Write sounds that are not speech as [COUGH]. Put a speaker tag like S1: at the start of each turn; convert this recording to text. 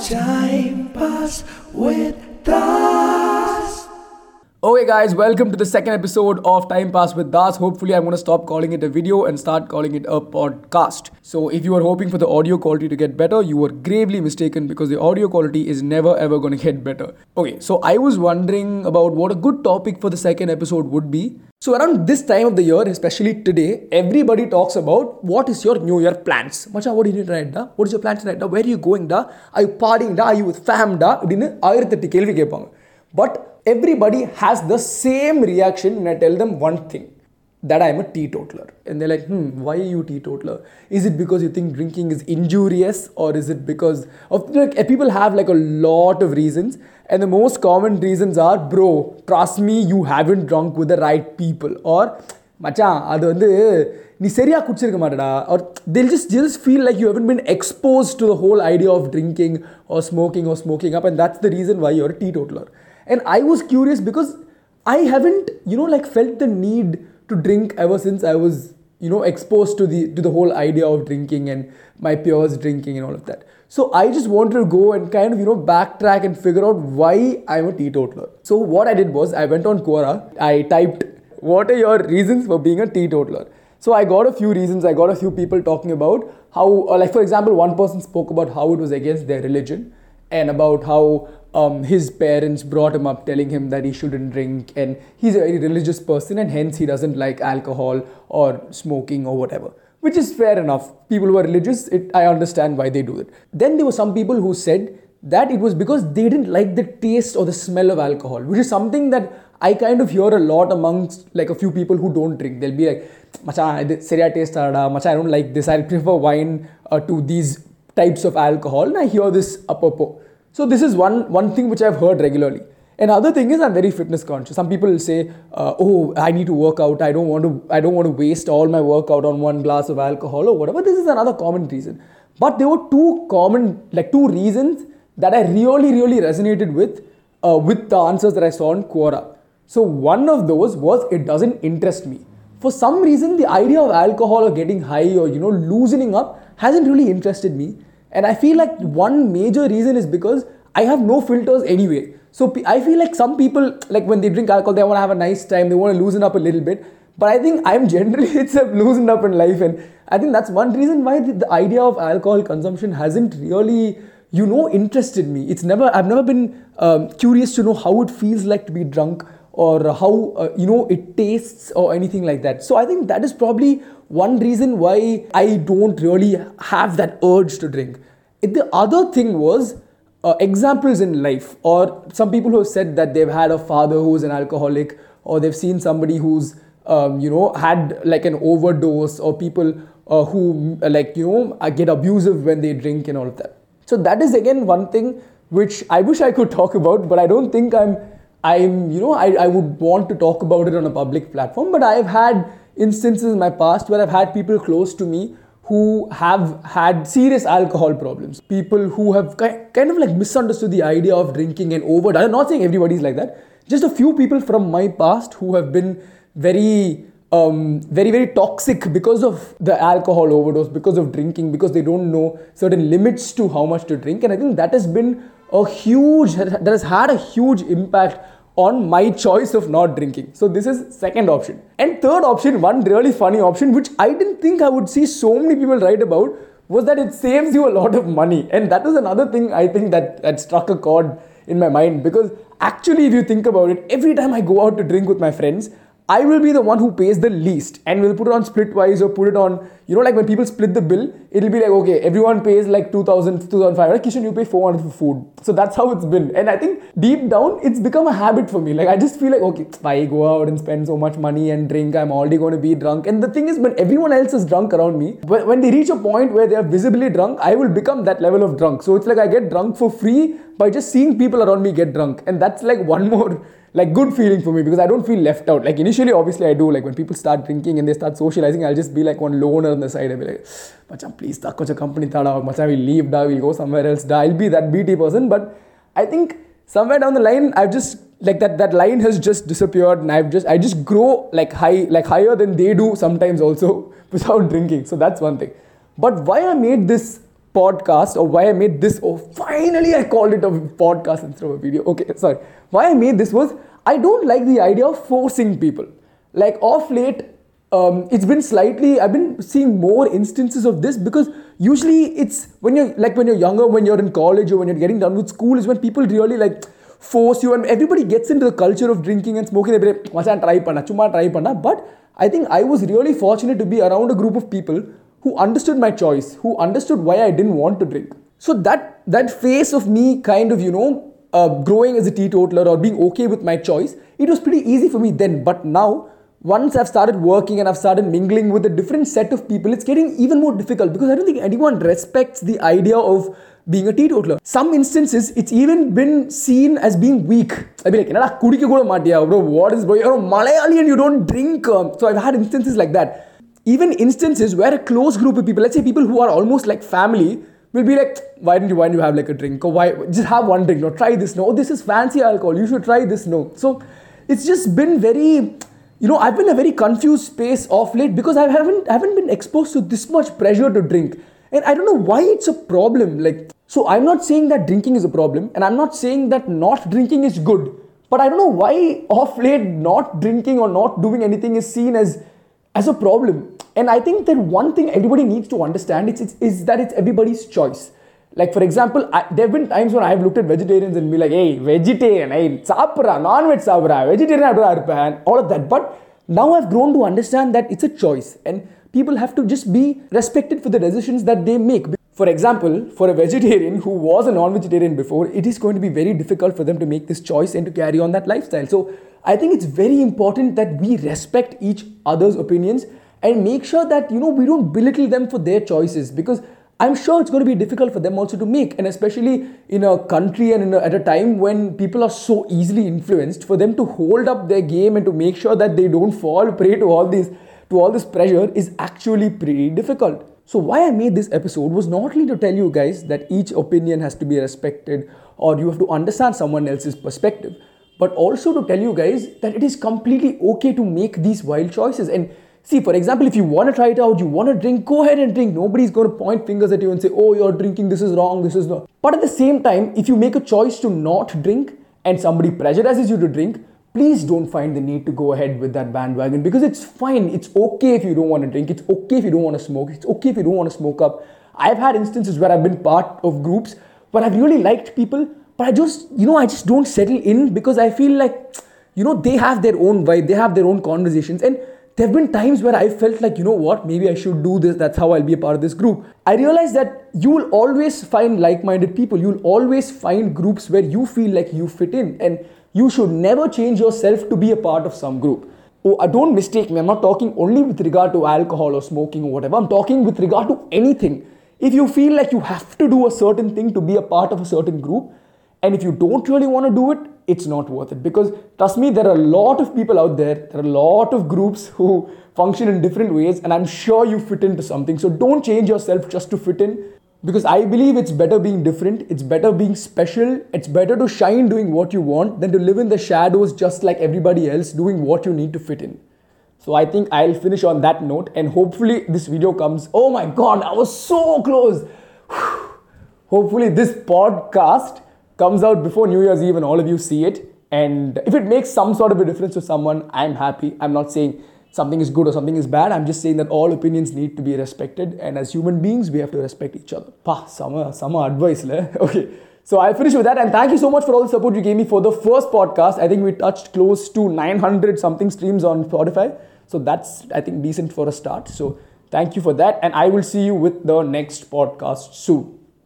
S1: Time Pass with Das.
S2: Okay, guys, welcome to the second episode of Time Pass with Das. Hopefully, I'm going to stop calling it a video and start calling it a podcast. So, if you are hoping for the audio quality to get better, you were gravely mistaken because the audio quality is never ever going to get better. Okay, so I was wondering about what a good topic for the second episode would be. So, around this time of the year, especially today, everybody talks about what is your New Year plans. Macha, what do you need right now? What is your plans right now? Where are you going? Da? Are you partying? Da? Are you with fam? Da? அப்படின்னு ஆயிரத்தெட்டு கேள்வி கேட்பாங்க but everybody has the same reaction when I tell them one thing that I am a teetotaler. And they're like, hmm, why are you teetotaler? Is it because you think drinking is injurious or is it because of like people have like a lot of reasons and the most common reasons are bro trust me you haven't drunk with the right people or மச்சான் அது வந்து நீ சரியாக குடிச்சிருக்க மாட்டடா or they'll just just feel like you haven't been exposed to the whole idea of drinking or smoking or smoking up and that's the reason why you're a teetotaler and I was curious because I haven't, you know, like felt the need to drink ever since I was, you know, exposed to the to the whole idea of drinking and my peers drinking and all of that. So I just wanted to go and kind of, you know, backtrack and figure out why I'm a teetotaler. So what I did was I went on Quora, I typed, what are your reasons for being a teetotaler? So I got a few reasons. I got a few people talking about how, uh, like for example, one person spoke about how it was against their religion and about how um, his parents brought him up telling him that he shouldn't drink and he's a very religious person and hence he doesn't like alcohol or smoking or whatever which is fair enough. People who are religious it, i understand why they do it. Then there were some people who said that it was because they didn't like the taste or the smell of alcohol which is something that i kind of hear a lot amongst like a few people who don't drink. They'll be like macha seriya taste macha i don't like this. I prefer wine uh, to these types of alcohol. And i hear this apropos so this is one one thing which I've heard regularly. Another thing is I'm very fitness conscious. Some people say, uh, "Oh, I need to work out. I don't want to. I don't want to waste all my workout on one glass of alcohol or whatever." This is another common reason. But there were two common, like two reasons that I really, really resonated with uh, with the answers that I saw on Quora. So one of those was it doesn't interest me. For some reason, the idea of alcohol or getting high or you know loosening up hasn't really interested me. And I feel like one major reason is because I have no filters anyway. So I feel like some people, like when they drink alcohol, they want to have a nice time, they want to loosen up a little bit. But I think I'm [LAUGHS] generally itself loosened up in life. And I think that's one reason why the, the idea of alcohol consumption hasn't really, you know, interested me. It's never, I've never been um, curious to know how it feels like to be drunk or how, uh, you know, it tastes or anything like that. So I think that is probably one reason why I don't really have that urge to drink. The other thing was uh, examples in life, or some people who have said that they've had a father who's an alcoholic, or they've seen somebody who's, um, you know, had like an overdose, or people uh, who, uh, like, you know, uh, get abusive when they drink and all of that. So that is again one thing which I wish I could talk about, but I don't think I'm, I'm, you know, I, I would want to talk about it on a public platform. But I've had instances in my past where I've had people close to me who have had serious alcohol problems. People who have kind of like misunderstood the idea of drinking and overdose. I'm not saying everybody's like that. Just a few people from my past who have been very, um, very, very toxic because of the alcohol overdose, because of drinking, because they don't know certain limits to how much to drink. And I think that has been a huge, that has had a huge impact on my choice of not drinking. So this is second option. And third option, one really funny option, which I didn't think I would see so many people write about, was that it saves you a lot of money. And that was another thing I think that, that struck a chord in my mind because actually if you think about it, every time I go out to drink with my friends, I will be the one who pays the least and will put it on splitwise or put it on, you know, like when people split the bill, it'll be like, okay, everyone pays like 2000, 2500. Kishan, you pay 400 for food. So that's how it's been. And I think deep down, it's become a habit for me. Like, I just feel like, okay, I go out and spend so much money and drink, I'm already going to be drunk. And the thing is, when everyone else is drunk around me, when they reach a point where they are visibly drunk, I will become that level of drunk. So it's like I get drunk for free by just seeing people around me get drunk. And that's like one more like good feeling for me because I don't feel left out. Like initially, obviously I do. Like when people start drinking and they start socializing, I'll just be like one loner on the side. I'll be like, Machan, please, tak a company tada. We'll leave, da, we'll go somewhere else, da. I'll be that BT person. But I think somewhere down the line, I've just like that that line has just disappeared and I've just I just grow like high like higher than they do sometimes also [LAUGHS] without drinking. So that's one thing. But why I made this podcast or why I made this. Oh, finally, I called it a podcast instead of a video. Okay, sorry. Why I made this was I don't like the idea of forcing people. Like, off late, um, it's been slightly, I've been seeing more instances of this because usually it's when you're like when you're younger, when you're in college or when you're getting done with school, is when people really like force you and everybody gets into the culture of drinking and smoking. They must try panna, chumma try panna. But I think I was really fortunate to be around a group of people who understood my choice, who understood why I didn't want to drink. So that that phase of me kind of, you know, uh, growing as a teetotaler or being okay with my choice, it was pretty easy for me then. But now, once I've started working and I've started mingling with a different set of people, it's getting even more difficult because I don't think anyone respects the idea of being a teetotaler. Some instances, it's even been seen as being weak. I mean, like, what is bro? What is bro? You're a Malayali and you don't drink. Um, so I've had instances like that even instances where a close group of people let's say people who are almost like family will be like why didn't you why don't you have like a drink? Or why just have one drink. No try this. No oh, this is fancy alcohol. You should try this. No. So it's just been very you know I've been a very confused space of late because I haven't haven't been exposed to this much pressure to drink. And I don't know why it's a problem. Like so I'm not saying that drinking is a problem, and I'm not saying that not drinking is good. But I don't know why off late not drinking or not doing anything is seen as as a problem. And I think that one thing everybody needs to understand is, is, is that it's everybody's choice. Like for example, I, there have been times when I've looked at vegetarians and be like, hey, vegetarian, hey, sapra, non-veg sapra, vegetarian, and all of that. But now I've grown to understand that it's a choice, and people have to just be respected for the decisions that they make. For example, for a vegetarian who was a non vegetarian before, it is going to be very difficult for them to make this choice and to carry on that lifestyle. So, I think it's very important that we respect each other's opinions and make sure that you know we don't belittle them for their choices because I'm sure it's going to be difficult for them also to make, and especially in a country and a, at a time when people are so easily influenced, for them to hold up their game and to make sure that they don't fall prey to all these to all this pressure is actually pretty difficult. So, why I made this episode was not only to tell you guys that each opinion has to be respected or you have to understand someone else's perspective, but also to tell you guys that it is completely okay to make these wild choices. And see, for example, if you want to try it out, you want to drink, go ahead and drink. Nobody's going to point fingers at you and say, oh, you're drinking, this is wrong, this is not. But at the same time, if you make a choice to not drink and somebody pressurizes you to drink, please don't find the need to go ahead with that bandwagon because it's fine. It's okay if you don't want to drink. It's okay if you don't want to smoke. It's okay if you don't want to smoke up. I've had instances where I've been part of groups where I've really liked people, but I just, you know, I just don't settle in because I feel like, you know, they have their own vibe, they have their own conversations. And there have been times where I felt like, you know what, maybe I should do this. That's how I'll be a part of this group. I realized that you will always find like minded people. You'll always find groups where you feel like you fit in. And you should never change yourself to be a part of some group. Oh, uh, don't mistake me. I'm not talking only with regard to alcohol or smoking or whatever. I'm talking with regard to anything. If you feel like you have to do a certain thing to be a part of a certain group, and if you don't really want to do it, it's not worth it. Because trust me, there are a lot of people out there, there are a lot of groups [LAUGHS] who function in different ways, and I'm sure you fit into something. So don't change yourself just to fit in because I believe it's better being different, it's better being special, it's better to shine doing what you want than to live in the shadows just like everybody else doing what you need to fit in. So I think I'll finish on that note and hopefully this video comes. Oh my god, I was so close. [SIGHS] hopefully this podcast comes out before New Year's Eve and all of you see it. And if it makes some sort of a difference to someone, I'm happy. I'm not saying something is good or something is bad. I'm just saying that all opinions need to be respected, and as human beings, we have to respect each other. Pa, summer, summer advice, le. [LAUGHS] Okay. So I'll finish with that, and thank you so much for all the support you gave me for the first podcast. I think we touched close to 900 something streams on Spotify, so that's I think decent for a start. So thank you for that, and I will see you with the next podcast soon.